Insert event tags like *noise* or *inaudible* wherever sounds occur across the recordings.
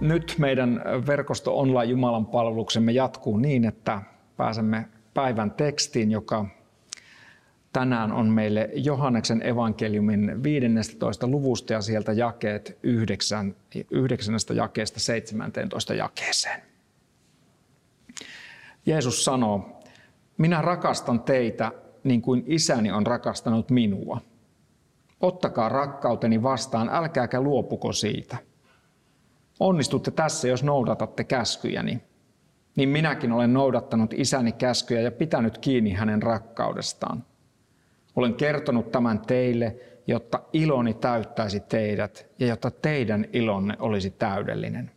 nyt meidän verkosto online Jumalan palveluksemme jatkuu niin, että pääsemme päivän tekstiin, joka tänään on meille Johanneksen evankeliumin 15. luvusta ja sieltä jakeet 9, 9. jakeesta 17 jakeeseen. Jeesus sanoo, minä rakastan teitä niin kuin isäni on rakastanut minua. Ottakaa rakkauteni vastaan, älkääkä luopuko siitä – Onnistutte tässä, jos noudatatte käskyjäni. Niin minäkin olen noudattanut isäni käskyjä ja pitänyt kiinni hänen rakkaudestaan. Olen kertonut tämän teille, jotta iloni täyttäisi teidät ja jotta teidän ilonne olisi täydellinen.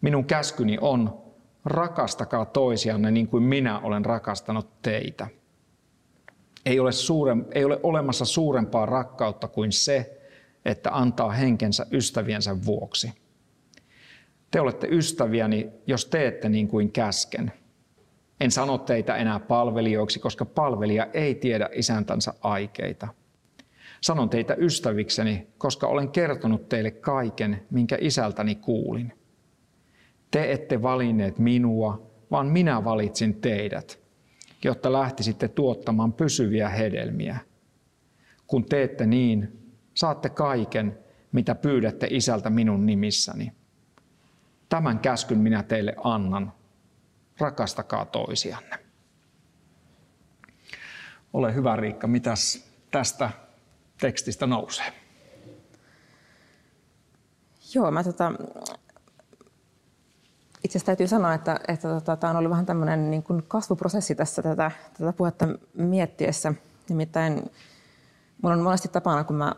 Minun käskyni on, rakastakaa toisianne niin kuin minä olen rakastanut teitä. Ei ole, suuren, ei ole olemassa suurempaa rakkautta kuin se, että antaa henkensä ystäviensä vuoksi. Te olette ystäviäni, jos teette niin kuin käsken. En sano teitä enää palvelijoiksi, koska palvelija ei tiedä isäntänsä aikeita. Sanon teitä ystävikseni, koska olen kertonut teille kaiken, minkä isältäni kuulin. Te ette valinneet minua, vaan minä valitsin teidät, jotta lähtisitte tuottamaan pysyviä hedelmiä. Kun teette niin, saatte kaiken, mitä pyydätte isältä minun nimissäni. Tämän käskyn minä teille annan. Rakastakaa toisianne. Ole hyvä Riikka, mitäs tästä tekstistä nousee? Joo, mä tota, itse asiassa täytyy sanoa, että, että tota, tämä on ollut vähän tämmöinen niin kuin kasvuprosessi tässä tätä, tätä puhetta miettiessä. Nimittäin mulla on monesti tapana, kun mä,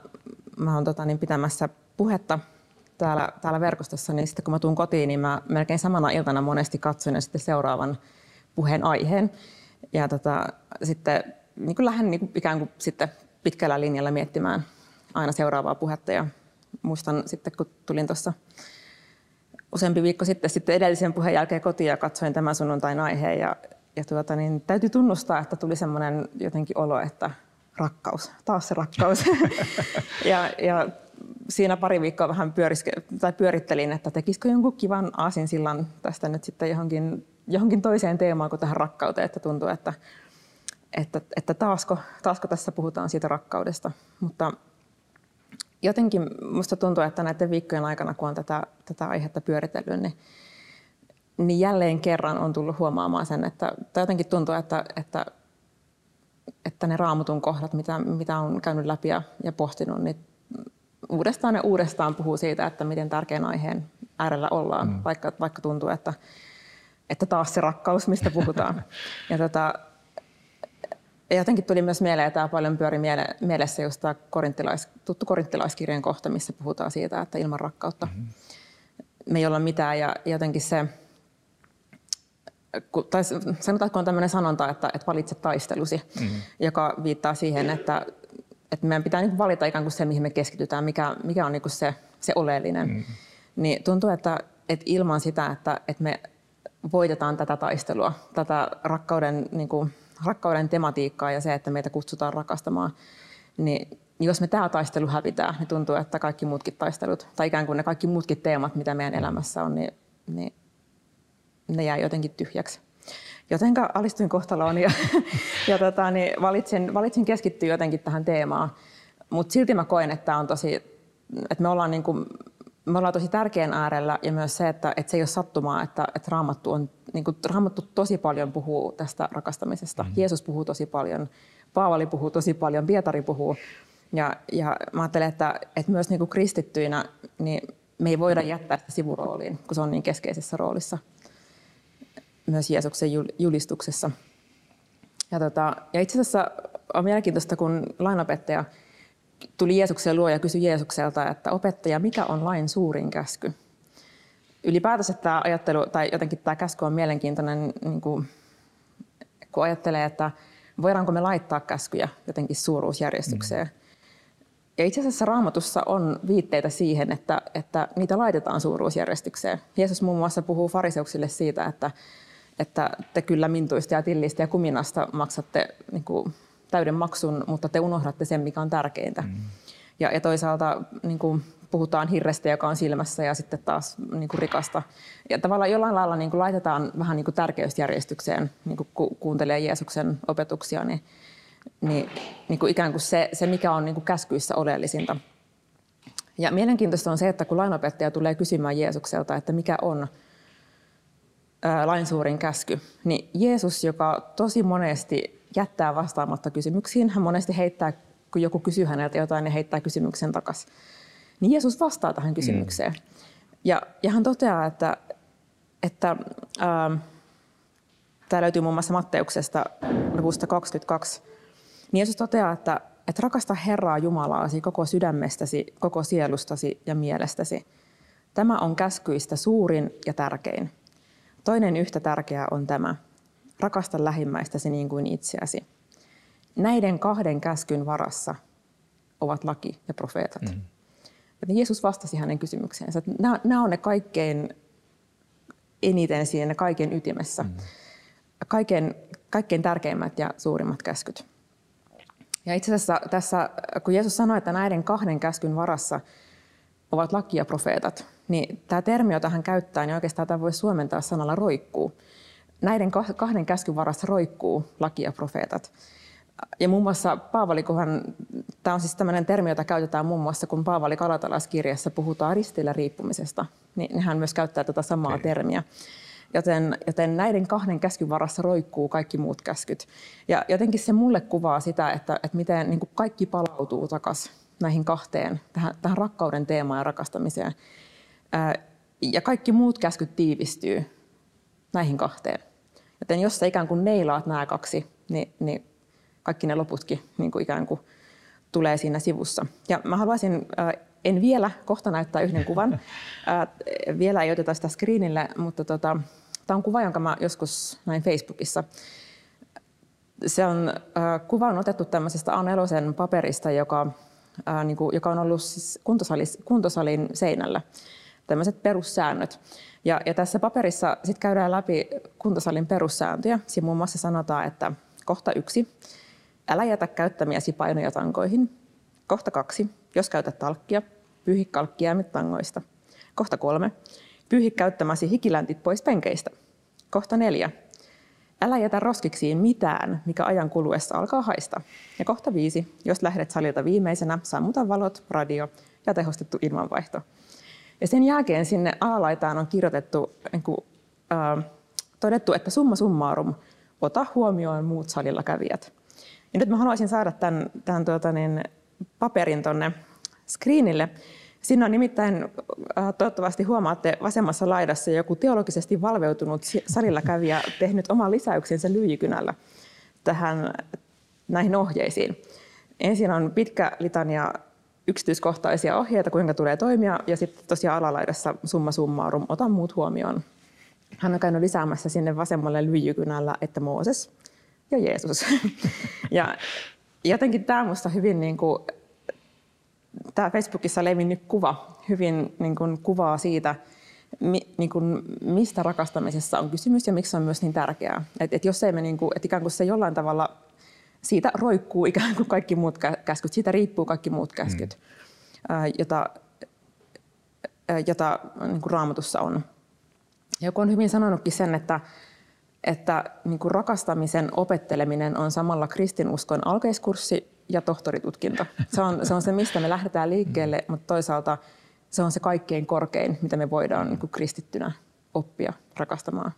mä oon tota, niin pitämässä puhetta täällä, täällä verkostossa, niin sitten kun mä tuun kotiin, niin mä melkein samana iltana monesti katson ja sitten seuraavan puheen aiheen. Ja tota, sitten niin kuin lähden niin kuin ikään kuin sitten pitkällä linjalla miettimään aina seuraavaa puhetta. Ja muistan sitten, kun tulin tuossa useampi viikko sitten, sitten edellisen puheen jälkeen kotiin ja katsoin tämän sunnuntain aiheen. Ja, ja tuota, niin täytyy tunnustaa, että tuli semmoinen jotenkin olo, että rakkaus, taas se rakkaus. *laughs* ja, ja siinä pari viikkoa vähän pyöriske, tai pyörittelin, että tekisikö jonkun kivan aasinsillan tästä nyt sitten johonkin, johonkin toiseen teemaan kuin tähän rakkauteen, että tuntuu, että, että, että taasko, taasko tässä puhutaan siitä rakkaudesta. Mutta jotenkin minusta tuntuu, että näiden viikkojen aikana, kun on tätä, tätä aihetta pyöritellyt, niin, niin jälleen kerran on tullut huomaamaan sen, että tai jotenkin tuntuu, että, että, että ne raamutun kohdat, mitä, mitä on käynyt läpi ja, ja pohtinut, niin uudestaan ja uudestaan puhuu siitä, että miten tärkeän aiheen äärellä ollaan, mm. vaikka, vaikka tuntuu, että, että taas se rakkaus, mistä puhutaan. *laughs* ja tota, jotenkin tuli myös mieleen, että tämä paljon pyöri miele, mielessä just tämä korintilais, tuttu korinttilaiskirjan kohta, missä puhutaan siitä, että ilman rakkautta mm-hmm. me ei olla mitään. Ja jotenkin se, tai sanotaan, että on tämmöinen sanonta, että, että valitse taistelusi, mm-hmm. joka viittaa siihen, että että meidän pitää niin valita ikään kuin se, mihin me keskitytään, mikä, mikä on niin kuin se, se oleellinen. Mm. Niin tuntuu, että, että ilman sitä, että, että me voitetaan tätä taistelua, tätä rakkauden, niin kuin, rakkauden tematiikkaa ja se, että meitä kutsutaan rakastamaan, niin jos me tämä taistelu hävitään, niin tuntuu, että kaikki muutkin taistelut, tai ikään kuin ne kaikki muutkin teemat, mitä meidän elämässä on, niin, niin ne jää jotenkin tyhjäksi. Jotenka alistuin kohtaloon ja, ja tota, niin valitsin, valitsin keskittyä jotenkin tähän teemaan. Mutta silti mä koen, että, on tosi, että me, ollaan niin kuin, me ollaan tosi tärkeän äärellä ja myös se, että, että se ei ole sattumaa, että, että raamattu, on, niin kuin, raamattu tosi paljon puhuu tästä rakastamisesta. Mm. Jeesus puhuu tosi paljon, Paavali puhuu tosi paljon, Pietari puhuu. Ja, ja mä ajattelen, että, että myös niin kuin kristittyinä niin me ei voida jättää sitä sivurooliin, kun se on niin keskeisessä roolissa myös Jeesuksen julistuksessa. Ja, tota, ja itse asiassa on mielenkiintoista, kun lainopettaja tuli Jeesuksen luo ja kysyi Jeesukselta, että opettaja, mikä on lain suurin käsky? ylipäätänsä tämä ajattelu tai jotenkin tämä käsky on mielenkiintoinen, niin kuin, kun ajattelee, että voidaanko me laittaa käskyjä jotenkin suuruusjärjestykseen. Mm. Ja itse asiassa raamatussa on viitteitä siihen, että, että niitä laitetaan suuruusjärjestykseen. Jeesus muun muassa puhuu fariseuksille siitä, että, että te kyllä mintuista ja tillistä ja kuminasta maksatte niin kuin, täyden maksun, mutta te unohdatte sen, mikä on tärkeintä. Mm. Ja, ja toisaalta niin kuin, puhutaan hirrestä, joka on silmässä ja sitten taas niin kuin rikasta. Ja tavallaan jollain lailla niin kuin laitetaan vähän niin kuin tärkeysjärjestykseen, niin kuin ku, kuuntelee Jeesuksen opetuksia, niin, niin, niin kuin ikään kuin se, se, mikä on niin kuin käskyissä oleellisinta. Ja mielenkiintoista on se, että kun lainopettaja tulee kysymään Jeesukselta, että mikä on lain suurin käsky, niin Jeesus, joka tosi monesti jättää vastaamatta kysymyksiin, hän monesti heittää, kun joku kysyy häneltä jotain, niin heittää kysymyksen takaisin niin Jeesus vastaa tähän kysymykseen. Mm. Ja, ja hän toteaa, että, että ähm, tämä löytyy muun muassa Matteuksesta luvusta 22, niin Jeesus toteaa, että, että rakasta Herraa Jumalaasi koko sydämestäsi, koko sielustasi ja mielestäsi. Tämä on käskyistä suurin ja tärkein. Toinen yhtä tärkeä on tämä. Rakasta lähimmäistäsi niin kuin itseäsi. Näiden kahden käskyn varassa ovat laki ja profeetat. Mm. Jeesus vastasi hänen kysymykseensä. Että nämä, nämä on ne kaikkein eniten siinä kaiken ytimessä. Mm. Kaiken, kaikkein tärkeimmät ja suurimmat käskyt. Ja itse asiassa tässä, kun Jeesus sanoi, että näiden kahden käskyn varassa ovat laki ja profeetat, niin tämä termi, jota hän käyttää, niin oikeastaan tämä voisi suomentaa sanalla roikkuu. Näiden kahden käskyn varassa roikkuu laki ja profeetat. Ja muun muassa Paavali, hän, tämä on siis tämmöinen termi, jota käytetään muun muassa, kun Paavali Kalatalaiskirjassa puhutaan ristillä riippumisesta, niin hän myös käyttää tätä samaa okay. termiä. Joten, joten näiden kahden käskyn varassa roikkuu kaikki muut käskyt. Ja jotenkin se mulle kuvaa sitä, että, että miten niin kuin kaikki palautuu takaisin näihin kahteen, tähän, tähän rakkauden teemaan ja rakastamiseen. Ja kaikki muut käskyt tiivistyy näihin kahteen. Joten jos sä ikään kuin neilaat nämä kaksi, niin, niin kaikki ne loputkin niin kuin ikään kuin tulee siinä sivussa. Ja mä haluaisin, äh, en vielä kohta näyttää yhden kuvan, *laughs* äh, vielä ei oteta sitä screenille, mutta tota, tämä on kuva, jonka mä joskus näin Facebookissa. Se on, äh, kuva on otettu tämmöisestä A4 paperista, joka, niin kuin, joka on ollut siis kuntosalin seinällä. Tämmöiset perussäännöt. Ja, ja tässä paperissa sit käydään läpi kuntosalin perussääntöjä. Siinä muun muassa sanotaan, että kohta yksi, Älä jätä käyttämiäsi painoja tankoihin. Kohta kaksi. Jos käytät talkkia, pyyhi kalkkiaimet tangoista. Kohta kolme. Pyyhi käyttämäsi hikiläntit pois penkeistä. Kohta neljä. Älä jätä roskiksiin mitään, mikä ajan kuluessa alkaa haista. Ja kohta viisi. Jos lähdet salilta viimeisenä, sammuta valot, radio ja tehostettu ilmanvaihto. Ja sen jälkeen sinne alalaitaan on kirjoitettu, niin kuin, äh, todettu, että summa summarum, ota huomioon muut salilla kävijät. Ja nyt mä haluaisin saada tämän, tämän tuota niin, paperin tuonne screenille. Siinä on nimittäin, äh, toivottavasti huomaatte, vasemmassa laidassa joku teologisesti valveutunut salilla kävijä tehnyt oman lisäyksensä lyijykynällä tähän, näihin ohjeisiin. Ensin on pitkä litania yksityiskohtaisia ohjeita, kuinka tulee toimia, ja sitten tosiaan alalaidassa summa summarum, ota muut huomioon. Hän on käynyt lisäämässä sinne vasemmalle lyijykynällä, että Mooses ja Jeesus. *laughs* ja jotenkin tämä minusta hyvin niin kuin, tämä Facebookissa levinnyt kuva hyvin niin kuin, kuvaa siitä, mi, niin kuin, mistä rakastamisessa on kysymys ja miksi se on myös niin tärkeää. Et, et jos ei me, niin kuin, et ikään kuin se jollain tavalla, siitä roikkuu ikään kuin kaikki muut käskyt, siitä riippuu kaikki muut käskyt, mm. ää, jota, ää, jota niin kuin raamatussa on. Joku on hyvin sanonutkin sen, että että niin kuin rakastamisen opetteleminen on samalla kristinuskon alkeiskurssi ja tohtoritutkinto. Se on, se on se, mistä me lähdetään liikkeelle, mutta toisaalta se on se kaikkein korkein, mitä me voidaan niin kuin kristittynä oppia rakastamaan.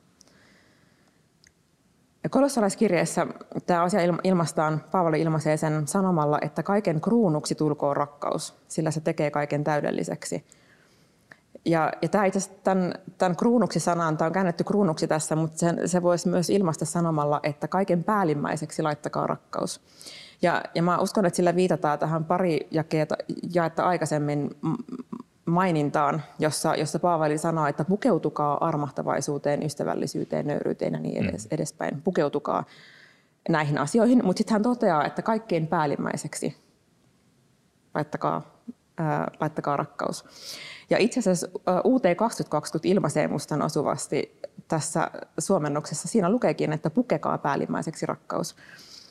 Ja kolossalaiskirjeessä tämä asia ilmaistaan, Paavali ilmaisee sen sanomalla, että kaiken kruunuksi tulkoon rakkaus, sillä se tekee kaiken täydelliseksi – ja, ja tämä itse tämän, tämän kruunuksi-sanan, tämä on käännetty kruunuksi tässä, mutta se, se voisi myös ilmaista sanomalla, että kaiken päällimmäiseksi laittakaa rakkaus. Ja, ja mä uskon, että sillä viitataan tähän pari jakeeta, jaetta aikaisemmin mainintaan, jossa, jossa Paavali sanoo, että pukeutukaa armahtavaisuuteen, ystävällisyyteen, nöyryyteen ja niin edes, mm. edespäin. Pukeutukaa näihin asioihin, mutta sitten hän toteaa, että kaikkein päällimmäiseksi laittakaa, ää, laittakaa rakkaus. Ja itse asiassa UT 2020 ilmaisee musta osuvasti tässä suomennoksessa. Siinä lukeekin, että pukekaa päällimmäiseksi rakkaus.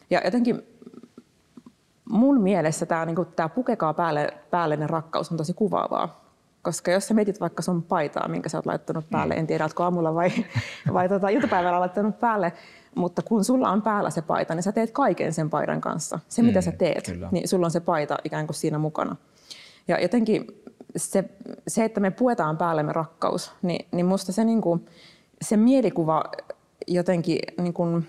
Ja jotenkin mun mielessä tämä, niin tämä pukekaa päälle, päällinen rakkaus on tosi kuvaavaa. Koska jos sä mietit vaikka sun paitaa, minkä sä oot laittanut päälle, mm. en tiedä, oletko aamulla vai, *laughs* vai tota, iltapäivällä laittanut päälle, mutta kun sulla on päällä se paita, niin sä teet kaiken sen paidan kanssa. Se, mitä mm, sä teet, kyllä. niin sulla on se paita ikään kuin siinä mukana. Ja jotenkin se, se että me puetaan päällemme rakkaus, niin, niin musta se, niin kuin, se mielikuva jotenkin niin kuin,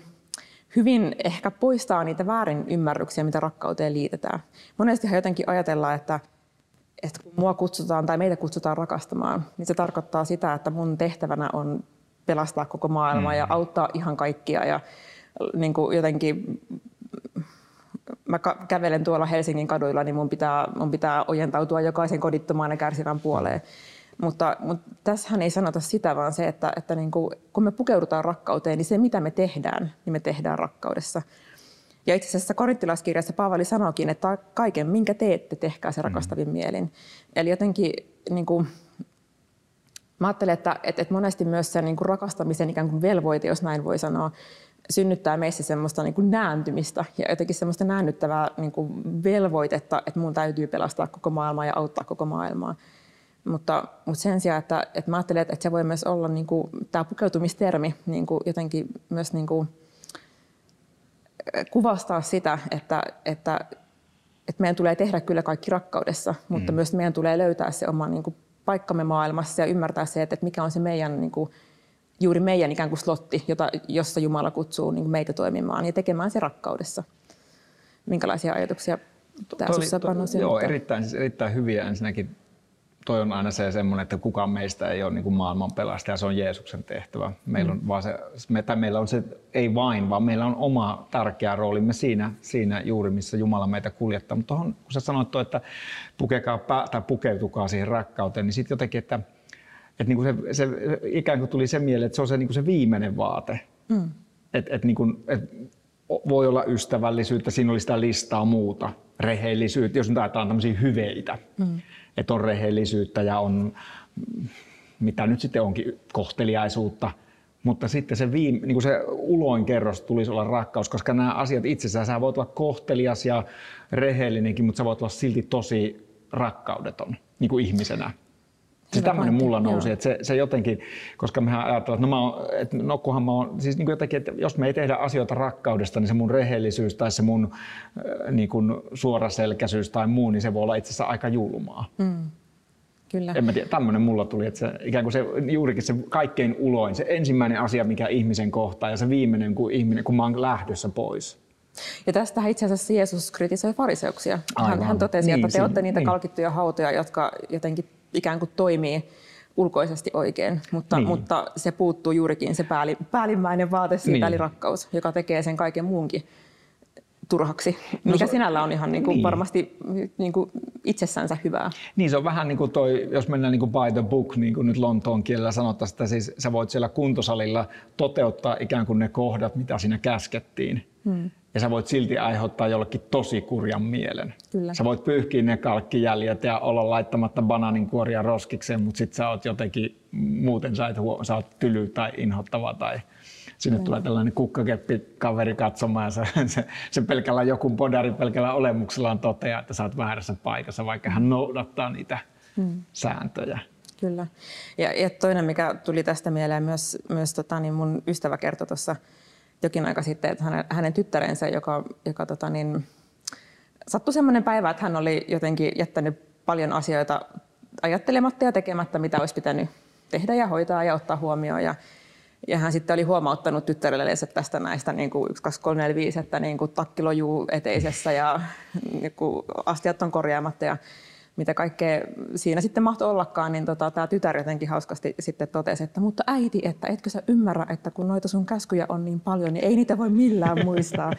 hyvin ehkä poistaa niitä väärin ymmärryksiä, mitä rakkauteen liitetään. Monestihan jotenkin ajatellaan, että, että kun mua kutsutaan tai meitä kutsutaan rakastamaan, niin se tarkoittaa sitä, että mun tehtävänä on pelastaa koko maailma mm. ja auttaa ihan kaikkia ja niin kuin jotenkin mä kävelen tuolla Helsingin kaduilla, niin mun pitää, mun pitää ojentautua jokaisen kodittomaan ja kärsivän puoleen. Mutta, mutta tässähän ei sanota sitä, vaan se, että, että niin kuin, kun me pukeudutaan rakkauteen, niin se mitä me tehdään, niin me tehdään rakkaudessa. Ja itse asiassa korinttilaiskirjassa Paavali sanoikin, että kaiken, minkä teette, tehkää se rakastavin mm. mielin. Eli jotenkin niin kuin, mä ajattelen, että, että, että monesti myös se niin kuin rakastamisen ikään kuin velvoite, jos näin voi sanoa, synnyttää meissä semmoista niin kuin nääntymistä ja jotenkin semmoista näännyttävää niin kuin velvoitetta, että mun täytyy pelastaa koko maailmaa ja auttaa koko maailmaa. Mutta, mutta sen sijaan, että, että mä ajattelen, että se voi myös olla niin kuin, tämä pukeutumistermi niin kuin jotenkin myös niin kuin, kuvastaa sitä, että, että, että meidän tulee tehdä kyllä kaikki rakkaudessa, mutta mm. myös meidän tulee löytää se oma niin kuin, paikkamme maailmassa ja ymmärtää se, että, että mikä on se meidän niin kuin, juuri meidän ikään kuin slotti, jota, jossa Jumala kutsuu niin kuin meitä toimimaan ja tekemään se rakkaudessa. Minkälaisia ajatuksia tämä sinussa Joo, erittäin, siis erittäin hyviä ensinnäkin toi on aina se semmoinen, että kukaan meistä ei ole niin kuin maailman pelastaja, se on Jeesuksen tehtävä. Meillä on, mm. vaan se, me, tai meillä on se, ei vain, vaan meillä on oma tärkeä roolimme siinä, siinä juuri, missä Jumala meitä kuljettaa. Mutta tohon, kun sä sanoit, että pukekaa tai pukeutukaa siihen rakkauteen, niin sitten jotenkin, että, että niin kuin se, se, ikään kuin tuli se mieleen, että se on se, niin kuin se viimeinen vaate. Mm. Että et niin kuin, et voi olla ystävällisyyttä, siinä oli sitä listaa muuta, rehellisyyttä, jos nyt ajatellaan tämmöisiä hyveitä. Mm että on rehellisyyttä ja on, mitä nyt sitten onkin, kohteliaisuutta. Mutta sitten se, viime, niin kuin se uloin kerros tulisi olla rakkaus, koska nämä asiat itsessään, sä voit olla kohtelias ja rehellinenkin, mutta sä voit olla silti tosi rakkaudeton niin kuin ihmisenä. Se tämmöinen mulla nousi, että se, se jotenkin, koska mehän ajatellaan, että no, mä oon, että no kunhan mä oon, siis niin kuin jotenkin, että jos me ei tehdä asioita rakkaudesta, niin se mun rehellisyys tai se mun äh, niin kuin suoraselkäisyys tai muu, niin se voi olla itse asiassa aika julmaa. Mm. Kyllä. En mä tiedä, tämmöinen mulla tuli, että se, ikään kuin se juurikin se kaikkein uloin, se ensimmäinen asia, mikä ihmisen kohtaa ja se viimeinen, kun, ihminen, kun mä oon lähdössä pois. Ja tästä itse asiassa Jeesus kritisoi fariseuksia. Hän, hän totesi, niin, että te olette niitä niin. kalkittuja hautoja, jotka jotenkin ikään kuin toimii ulkoisesti oikein, mutta, niin. mutta se puuttuu juurikin se pääli, päällimmäinen vaate siitä, niin. eli rakkaus, joka tekee sen kaiken muunkin turhaksi, no, mikä sinällä on ihan niin kuin niin. varmasti niin kuin itsessänsä hyvää. Niin se on vähän niin kuin toi, jos mennään niin kuin by the book, niin kuin nyt Lontoon kielellä sanottaisiin, että siis sä voit siellä kuntosalilla toteuttaa ikään kuin ne kohdat, mitä siinä käskettiin. Hmm ja sä voit silti aiheuttaa jollekin tosi kurjan mielen. Kyllä. Sä voit pyyhkiä ne kalkkijäljet ja olla laittamatta banaaninkuoria roskikseen, mutta sit sä oot jotenkin, muuten sä, et huo, sä oot tyly tai inhottava tai sinne Kyllä. tulee tällainen kukkakeppi kaveri katsomaan ja se, se, se pelkällä joku podari pelkällä olemuksellaan toteaa, että sä oot väärässä paikassa, vaikka hän noudattaa niitä hmm. sääntöjä. Kyllä. Ja, ja toinen, mikä tuli tästä mieleen myös, myös tota, niin mun ystävä kertoi tuossa jokin aika sitten, että hänen, hänen tyttärensä, joka, joka tota niin, sattui semmoinen päivä, että hän oli jotenkin jättänyt paljon asioita ajattelematta ja tekemättä, mitä olisi pitänyt tehdä ja hoitaa ja ottaa huomioon. Ja, ja hän sitten oli huomauttanut tyttärelle tästä näistä niin kuin 1, 2, 3, 4, 5, että niin kuin takki lojuu eteisessä ja niin kuin astiat on korjaamatta. Ja mitä kaikkea siinä sitten mahtoi ollakaan, niin tota, tämä tytär jotenkin hauskasti sitten totesi, että mutta äiti, että etkö sä ymmärrä, että kun noita sun käskyjä on niin paljon, niin ei niitä voi millään *laughs* muistaa.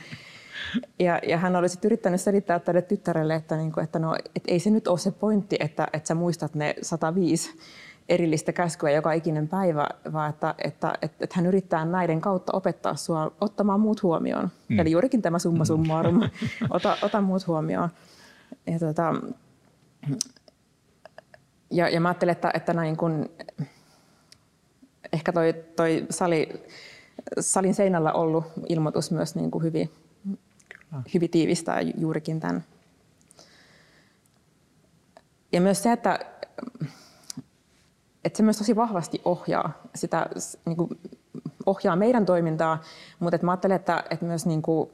Ja, ja hän oli sitten yrittänyt selittää tälle tyttärelle, että, niin kuin, että no, et ei se nyt ole se pointti, että, että sä muistat ne 105 erillistä käskyä joka ikinen päivä, vaan että, että, että, että hän yrittää näiden kautta opettaa sinua ottamaan muut huomioon. Mm. Eli juurikin tämä summa summarum, *laughs* ota, ota muut huomioon. Ja, tota, ja, ja mä ajattelen, että, että näin kun, ehkä toi, toi sali, salin seinällä ollut ilmoitus myös niin kuin hyvin, hyvin tiivistää juurikin tämän. Ja myös se, että että se myös tosi vahvasti ohjaa sitä, niin kuin, ohjaa meidän toimintaa, mutta että mä ajattelen, että, että myös niin kuin,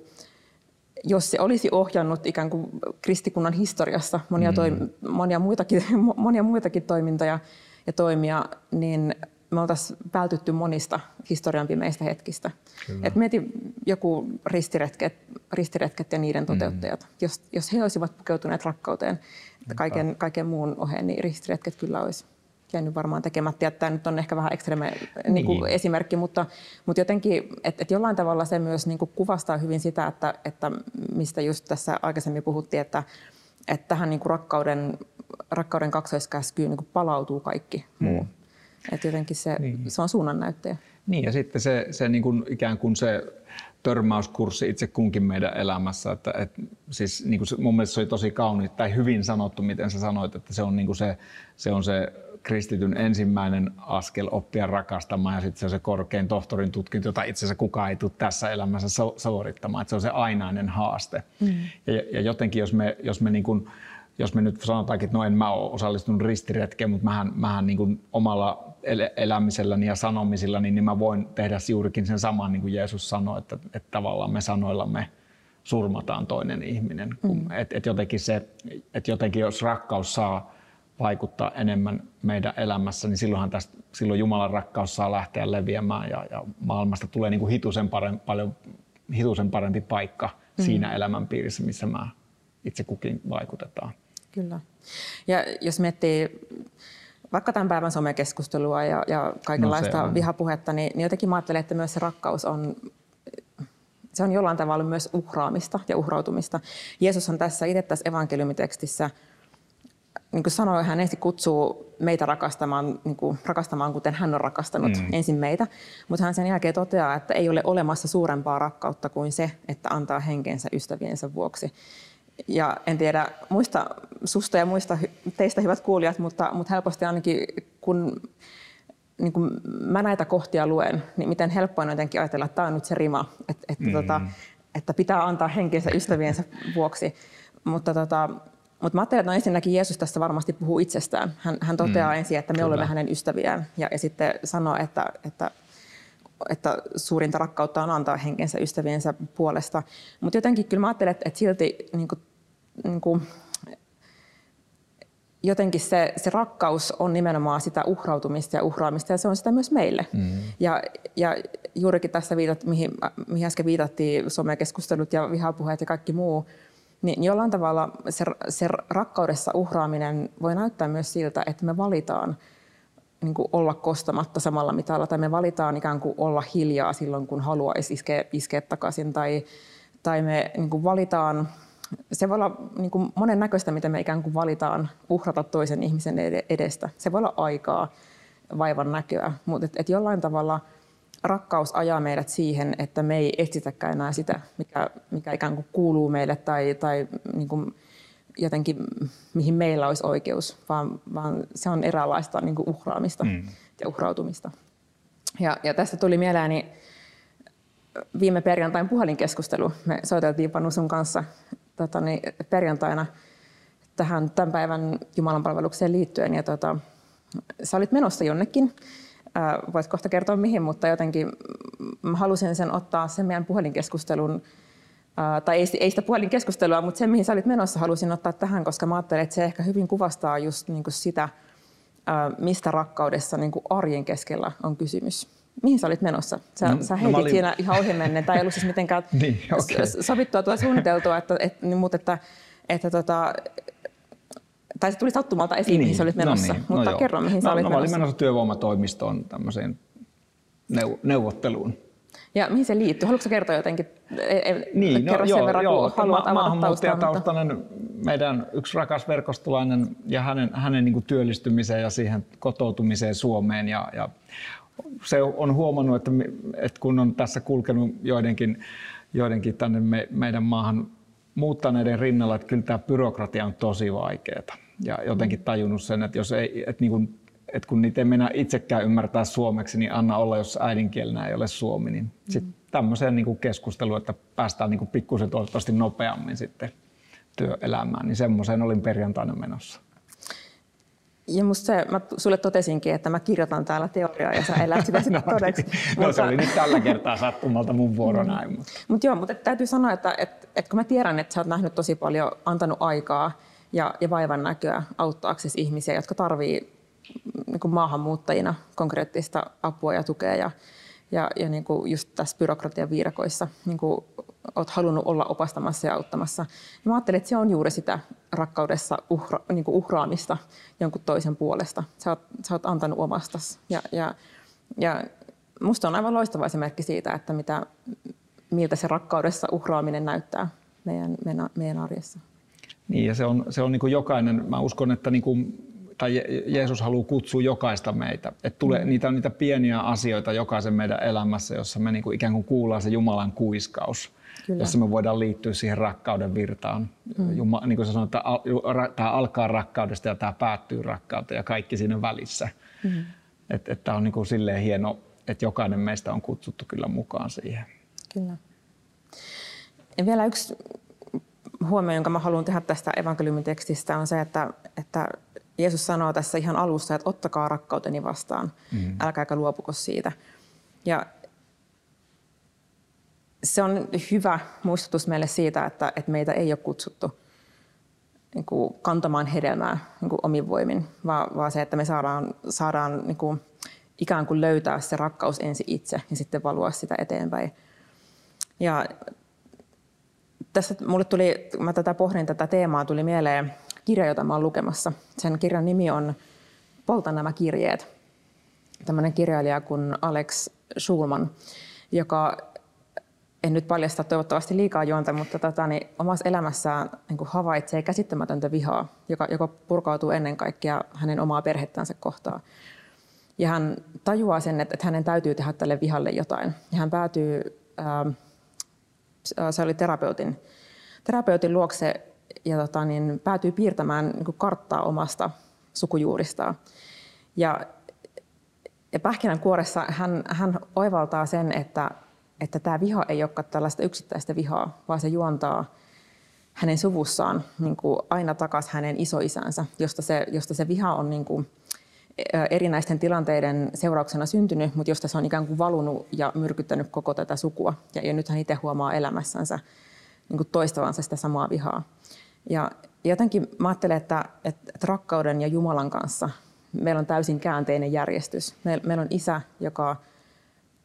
jos se olisi ohjannut ikään kuin kristikunnan historiassa monia, toim, mm. monia, muitakin, monia muitakin toimintoja ja toimia, niin me oltaisiin vältytty monista historian pimeistä hetkistä. Et mieti joku ristiretket, ristiretket ja niiden mm. toteuttajat. Mm. Jos, jos he olisivat pukeutuneet rakkauteen kaiken, kaiken muun oheen, niin ristiretket kyllä olisi jäänyt varmaan tekemättä. Ja tämä nyt on ehkä vähän ekstreme niin kuin niin. esimerkki, mutta, mutta jotenkin, että, että jollain tavalla se myös niin kuin kuvastaa hyvin sitä, että, että mistä just tässä aikaisemmin puhuttiin, että, että tähän niin kuin rakkauden, rakkauden kaksoiskäskyyn niin kuin palautuu kaikki muu. Mm. Että jotenkin se, niin. se on suunnannäyttäjä. Niin ja sitten se, se niin kuin ikään kuin se törmäyskurssi itse kunkin meidän elämässä. Että, et, siis, niin kuin se, mun mielestä se oli tosi kauniit tai hyvin sanottu, miten sä sanoit, että se on, niin kuin se, se, on se kristityn ensimmäinen askel oppia rakastamaan ja sitten se on se korkein tohtorin tutkinto, jota itse asiassa kukaan ei tule tässä elämässä suorittamaan. Että se on se ainainen haaste. Mm. Ja, ja jotenkin jos me, jos me niin kuin, jos me nyt sanotaankin, että no en mä ole osallistunut ristiretkeen, mutta mähän, mähän niin kuin omalla elämiselläni ja sanomisillani, niin mä voin tehdä juurikin sen saman, niin kuin Jeesus sanoi, että, että tavallaan me sanoillamme surmataan toinen ihminen. Mm. Et, et jotenkin se, et jotenkin jos rakkaus saa vaikuttaa enemmän meidän elämässä, niin silloinhan tästä, silloin Jumalan rakkaus saa lähteä leviämään ja, ja maailmasta tulee niin kuin hitusen, parempi, paljon hitusen parempi paikka mm. siinä elämänpiirissä, missä mä itse kukin vaikutetaan. Kyllä. Ja jos miettii vaikka tämän päivän somekeskustelua ja, ja kaikenlaista no vihapuhetta, niin, niin jotenkin mä ajattelen, että myös se rakkaus on se on jollain tavalla myös uhraamista ja uhrautumista. Jeesus on tässä itse tässä evankeliumitekstissä niin kuin sanoi, hän ensin kutsuu meitä rakastamaan, niin kuin, rakastamaan kuten hän on rakastanut mm. ensin meitä, mutta hän sen jälkeen toteaa, että ei ole olemassa suurempaa rakkautta kuin se, että antaa henkensä ystäviensä vuoksi. Ja en tiedä muista susta ja muista teistä hyvät kuulijat, mutta, mutta helposti ainakin kun niin kun mä näitä kohtia luen, niin miten helppoa on jotenkin ajatella, että tämä on nyt se rima, että, että, mm. tota, että pitää antaa henkensä ystäviensä vuoksi. Mutta tota, mutta mä ajattelen, että no ensinnäkin Jeesus tässä varmasti puhuu itsestään. Hän, hän toteaa mm, ensin, että me kyllä. olemme hänen ystäviään ja, ja sitten sanoo, että, että, että suurinta rakkautta on antaa henkensä ystäviensä puolesta. Mutta jotenkin kyllä mä ajattelen, että, että silti niin kuin, niin kuin, jotenkin se, se rakkaus on nimenomaan sitä uhrautumista ja uhraamista ja se on sitä myös meille. Mm. Ja, ja juurikin tässä, viitat, mihin, mihin äsken viitattiin, somekeskustelut ja vihapuheet ja kaikki muu, niin jollain tavalla se, se rakkaudessa uhraaminen voi näyttää myös siltä, että me valitaan niin kuin olla kostamatta samalla mitalla, tai me valitaan ikään kuin olla hiljaa silloin, kun haluaisi iskeä, iskeä takaisin, tai, tai me niin kuin valitaan, se voi olla niin kuin monen näköistä, miten me ikään kuin valitaan uhrata toisen ihmisen edestä. Se voi olla aikaa, vaivan näköä, mutta et, et jollain tavalla – rakkaus ajaa meidät siihen, että me ei etsitäkään enää sitä, mikä, mikä ikään kuin kuuluu meille tai, tai niin kuin jotenkin mihin meillä olisi oikeus, vaan, vaan se on eräänlaista niin kuin uhraamista mm. ja uhrautumista. Ja, ja tästä tuli mieleeni viime perjantain puhelinkeskustelu. Me soiteltiin Panu sun kanssa tota, niin, perjantaina tähän tämän päivän Jumalan palvelukseen liittyen. Ja, tota, sä olit menossa jonnekin voit kohta kertoa mihin, mutta jotenkin halusin sen ottaa sen meidän puhelinkeskustelun, tai ei, ei sitä puhelinkeskustelua, mutta sen mihin sä olit menossa halusin ottaa tähän, koska mä ajattelen, että se ehkä hyvin kuvastaa just niin kuin sitä, mistä rakkaudessa niin kuin arjen keskellä on kysymys. Mihin sä olit menossa? Sä, no, sä no heitit no olin... siinä ihan ohimennen. Tämä ei ollut siis mitenkään *laughs* niin, okay. sovittua tuo suunniteltua, että, että, mutta että, että tota, tai se tuli sattumalta esiin, niin, mihin sä olit no menossa, no niin, mutta no kerro, mihin sä no, olit no, menossa. Mä olin menossa työvoimatoimistoon tämmöiseen neuvotteluun. Ja mihin se liittyy? Haluatko kertoa jotenkin? E, e, niin, no, joo, verran, joo. Ma- maahanmuuttajataustainen mutta... meidän yksi rakas verkostolainen ja hänen, hänen niin työllistymiseen ja siihen kotoutumiseen Suomeen. Ja, ja se on huomannut, että, että kun on tässä kulkenut joidenkin, joidenkin tänne me, meidän maahan muuttaneiden rinnalla, että kyllä tämä byrokratia on tosi vaikeaa. Ja jotenkin tajunnut sen, että jos ei, että niin kuin että kun niitä ei mennä itsekään ymmärtää suomeksi, niin anna olla, jos äidinkielenä ei ole suomi. Niin mm-hmm. sitten tämmöiseen niin kuin keskusteluun, että päästään niin kuin pikkusen toivottavasti nopeammin sitten työelämään, niin semmoiseen olin perjantaina menossa. Ja musta se, mä sulle totesinkin, että mä kirjoitan täällä teoriaa ja sä elät sitä *laughs* no, todeksi. no mutta... se oli nyt tällä kertaa sattumalta mun vuoro mm. näin. Mutta Mut joo, mutta täytyy sanoa, että, että, että kun mä tiedän, että sä oot nähnyt tosi paljon, antanut aikaa ja, ja vaivan näköä auttaaksesi ihmisiä, jotka tarvii niin kuin maahanmuuttajina konkreettista apua ja tukea ja, ja, ja niin kuin just tässä byrokratian viirakoissa niin kuin olet halunnut olla opastamassa ja auttamassa. Ja mä ajattelin, että se on juuri sitä rakkaudessa uhra, niin kuin uhraamista jonkun toisen puolesta. Sä oot, sä oot antanut omastas. Ja, ja, ja musta on aivan loistava esimerkki siitä, että mitä, miltä se rakkaudessa uhraaminen näyttää meidän, meidän arjessa. Niin ja se on, se on niin kuin jokainen, mä uskon, että niin kuin tai Jeesus haluaa kutsua jokaista meitä. Että tulee, mm. niitä on niitä pieniä asioita jokaisen meidän elämässä, jossa me niinku ikään kuin kuullaan se Jumalan kuiskaus. Kyllä. jossa me voidaan liittyä siihen rakkauden virtaan. Mm. Juma, niin kuin sä sanoit, tämä alkaa rakkaudesta ja tämä päättyy rakkauteen ja kaikki siinä välissä. Mm. Että et, tämä on niin kuin silleen hieno, että jokainen meistä on kutsuttu kyllä mukaan siihen. Kyllä. Ja vielä yksi huomio, jonka mä haluan tehdä tästä evankeliumitekstistä on se, että, että Jeesus sanoo tässä ihan alussa, että ottakaa rakkauteni vastaan, mm. älkääkä luopuko siitä. Ja se on hyvä muistutus meille siitä, että, että meitä ei ole kutsuttu niin kuin kantamaan hedelmää niin kuin omin voimin, vaan, vaan se, että me saadaan, saadaan niin kuin ikään kuin löytää se rakkaus ensin itse ja sitten valua sitä eteenpäin. Ja tässä mulle tuli, kun mä tätä pohdin tätä teemaa, tuli mieleen kirja, jota mä olen lukemassa. Sen kirjan nimi on Polta nämä kirjeet. Tämmöinen kirjailija kuin Alex Schulman, joka en nyt paljasta toivottavasti liikaa juonta, mutta tota, niin omassa elämässään niin kuin havaitsee käsittämätöntä vihaa, joka, joka purkautuu ennen kaikkea hänen omaa perhettänsä kohtaan. Ja hän tajuaa sen, että, että hänen täytyy tehdä tälle vihalle jotain. Ja hän päätyy, ää, se oli terapeutin, terapeutin luokse ja tota, niin päätyy piirtämään niin karttaa omasta sukujuuristaan. Ja, ja pähkinänkuoressa hän, hän oivaltaa sen, että, että tämä viha ei olekaan tällaista yksittäistä vihaa, vaan se juontaa hänen suvussaan niin kuin aina takaisin hänen isoisänsä, josta se, josta se viha on niin kuin erinäisten tilanteiden seurauksena syntynyt, mutta josta se on ikään kuin valunut ja myrkyttänyt koko tätä sukua. Ja, nyt hän itse huomaa elämässänsä niin kuin toistavansa sitä samaa vihaa. Ja jotenkin mä ajattelen, että, että, rakkauden ja Jumalan kanssa meillä on täysin käänteinen järjestys. Meillä on isä, joka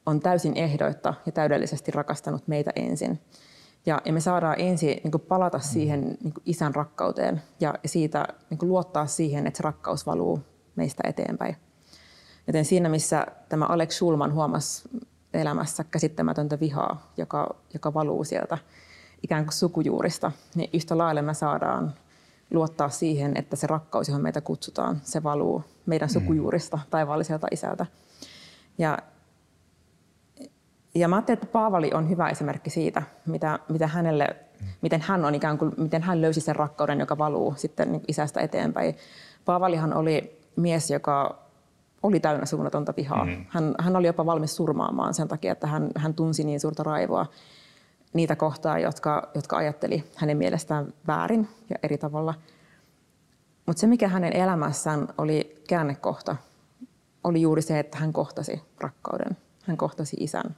on täysin ehdoitta ja täydellisesti rakastanut meitä ensin. Ja, ja me saadaan ensin niin palata siihen niin isän rakkauteen ja siitä niin luottaa siihen, että se rakkaus valuu meistä eteenpäin. Joten siinä, missä tämä Alex Schulman huomasi elämässä käsittämätöntä vihaa, joka, joka valuu sieltä ikään kuin sukujuurista, niin yhtä lailla me saadaan luottaa siihen, että se rakkaus, johon meitä kutsutaan, se valuu meidän mm. sukujuurista taivaalliselta isältä. Ja, ja mä ajattelin, että Paavali on hyvä esimerkki siitä, mitä, mitä hänelle, miten hän on ikään kuin, miten hän löysi sen rakkauden, joka valuu sitten isästä eteenpäin. Paavalihan oli mies, joka oli täynnä suunnatonta vihaa. Mm. Hän, hän oli jopa valmis surmaamaan sen takia, että hän, hän tunsi niin suurta raivoa niitä kohtaa, jotka, jotka ajatteli hänen mielestään väärin ja eri tavalla. Mutta se, mikä hänen elämässään oli käännekohta, oli juuri se, että hän kohtasi rakkauden. Hän kohtasi isän,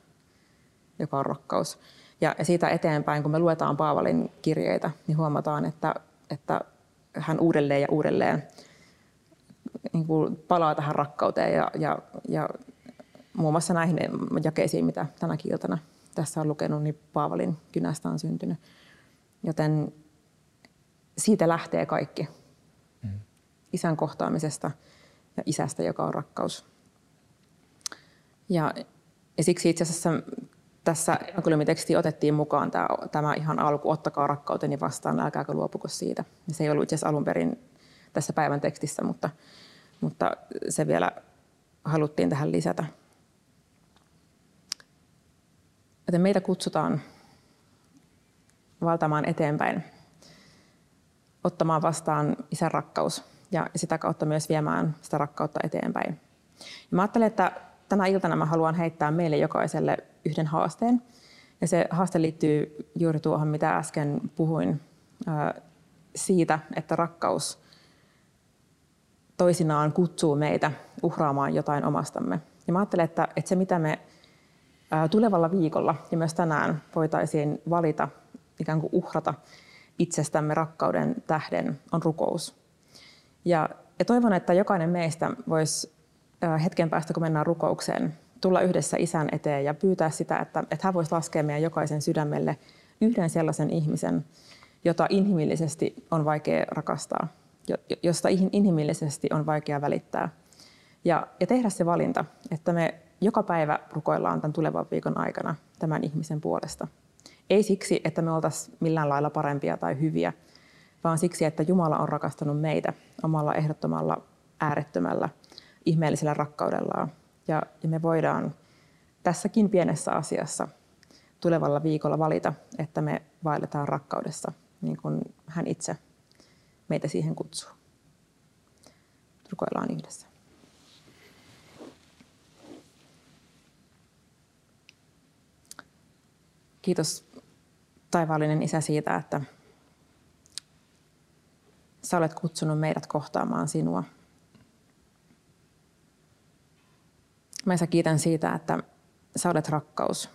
joka on rakkaus. Ja siitä eteenpäin, kun me luetaan Paavalin kirjeitä, niin huomataan, että, että hän uudelleen ja uudelleen niin kuin palaa tähän rakkauteen ja, ja, ja muun muassa näihin jakeisiin, mitä tänäkin iltana tässä on lukenut, niin Paavalin kynästä on syntynyt. Joten siitä lähtee kaikki. Mm. Isän kohtaamisesta ja isästä, joka on rakkaus. Ja, ja siksi itse asiassa tässä evankeliumiteksti otettiin mukaan tämä, tämä ihan alku, ottakaa rakkauteni vastaan, älkääkö luopuko siitä. Ja se ei ollut itse asiassa alun perin tässä päivän tekstissä, mutta, mutta se vielä haluttiin tähän lisätä. Joten meitä kutsutaan valtamaan eteenpäin, ottamaan vastaan isän rakkaus ja sitä kautta myös viemään sitä rakkautta eteenpäin. Ja mä ajattelen, että tänä iltana mä haluan heittää meille jokaiselle yhden haasteen. Ja se haaste liittyy juuri tuohon, mitä äsken puhuin siitä, että rakkaus toisinaan kutsuu meitä uhraamaan jotain omastamme. Ja mä ajattelen, että, että se mitä me tulevalla viikolla ja myös tänään voitaisiin valita, ikään kuin uhrata itsestämme rakkauden tähden, on rukous. Ja, ja toivon, että jokainen meistä voisi hetken päästä, kun mennään rukoukseen, tulla yhdessä isän eteen ja pyytää sitä, että, että hän voisi laskea meidän jokaisen sydämelle yhden sellaisen ihmisen, jota inhimillisesti on vaikea rakastaa, josta inhimillisesti on vaikea välittää. Ja, ja tehdä se valinta, että me joka päivä rukoillaan tämän tulevan viikon aikana tämän ihmisen puolesta. Ei siksi, että me oltaisiin millään lailla parempia tai hyviä, vaan siksi, että Jumala on rakastanut meitä omalla ehdottomalla äärettömällä ihmeellisellä rakkaudellaan. Ja, ja me voidaan tässäkin pienessä asiassa tulevalla viikolla valita, että me vaelletaan rakkaudessa, niin kuin hän itse meitä siihen kutsuu. Rukoillaan yhdessä. Kiitos taivaallinen Isä siitä, että sä olet kutsunut meidät kohtaamaan sinua. Mä Isä kiitän siitä, että sä olet rakkaus.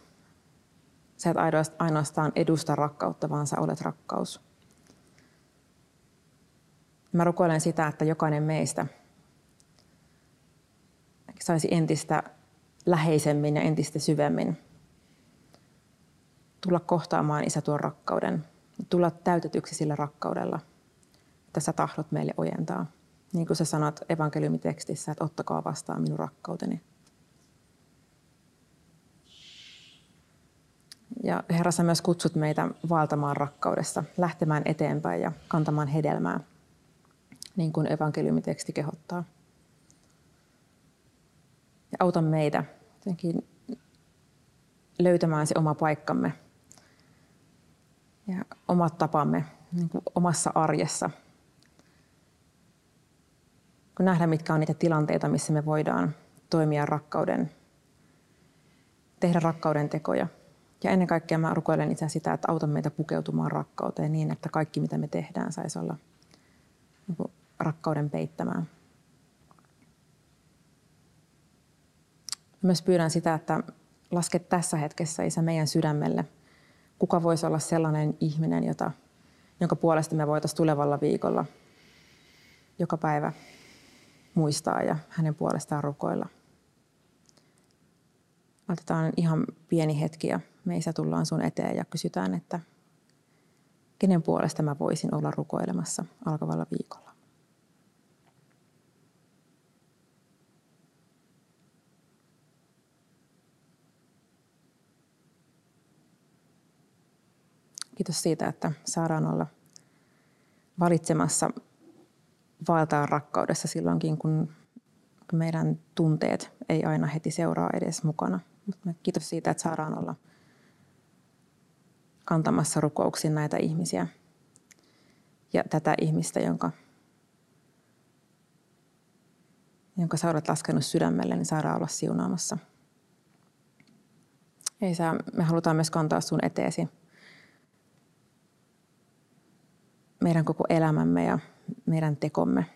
Sä et ainoastaan edusta rakkautta, vaan sä olet rakkaus. Mä rukoilen sitä, että jokainen meistä saisi entistä läheisemmin ja entistä syvemmin tulla kohtaamaan Isä tuon rakkauden, tulla täytetyksi sillä rakkaudella, että sä tahdot meille ojentaa. Niin kuin sä sanot evankeliumitekstissä, että ottakaa vastaan minun rakkauteni. Ja Herra, sä myös kutsut meitä vaeltamaan rakkaudessa, lähtemään eteenpäin ja kantamaan hedelmää, niin kuin evankeliumiteksti kehottaa. Ja auta meitä jotenkin löytämään se oma paikkamme ja omat tapamme niin kuin omassa arjessa. Kun nähdään, mitkä on niitä tilanteita, missä me voidaan toimia rakkauden, tehdä rakkauden tekoja. Ja ennen kaikkea mä rukoilen itse sitä, että auta meitä pukeutumaan rakkauteen niin, että kaikki mitä me tehdään saisi olla niin kuin rakkauden peittämään. Myös pyydän sitä, että lasket tässä hetkessä Isä meidän sydämelle – kuka voisi olla sellainen ihminen, jota, jonka puolesta me voitaisiin tulevalla viikolla joka päivä muistaa ja hänen puolestaan rukoilla. Otetaan ihan pieni hetki ja me isä tullaan sun eteen ja kysytään, että kenen puolesta mä voisin olla rukoilemassa alkavalla viikolla. Kiitos siitä, että saadaan olla valitsemassa vaeltaa rakkaudessa silloinkin, kun meidän tunteet ei aina heti seuraa edes mukana. Mutta kiitos siitä, että saadaan olla kantamassa rukouksin näitä ihmisiä ja tätä ihmistä, jonka, jonka sä olet laskenut sydämelle, niin saadaan olla siunaamassa. Ei sä, me halutaan myös kantaa sun eteesi meidän koko elämämme ja meidän tekomme.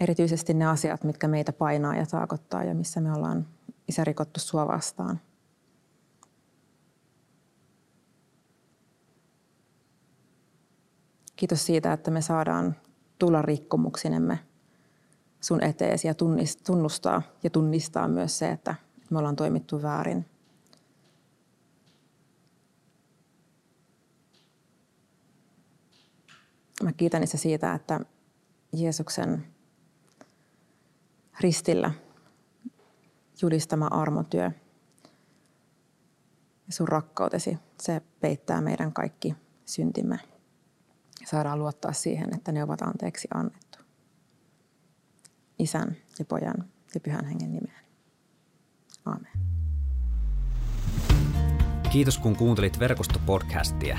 Erityisesti ne asiat, mitkä meitä painaa ja taakottaa ja missä me ollaan isä rikottu sua vastaan. Kiitos siitä, että me saadaan tulla rikkomuksinemme sun eteesi ja tunnustaa ja tunnistaa myös se, että me ollaan toimittu väärin. Mä kiitän Isä siitä, että Jeesuksen ristillä julistama armotyö ja sun rakkautesi, se peittää meidän kaikki syntimme. Saadaan luottaa siihen, että ne ovat anteeksi annettu. Isän ja pojan ja pyhän hengen nimeen. Aamen. Kiitos kun kuuntelit verkostopodcastia.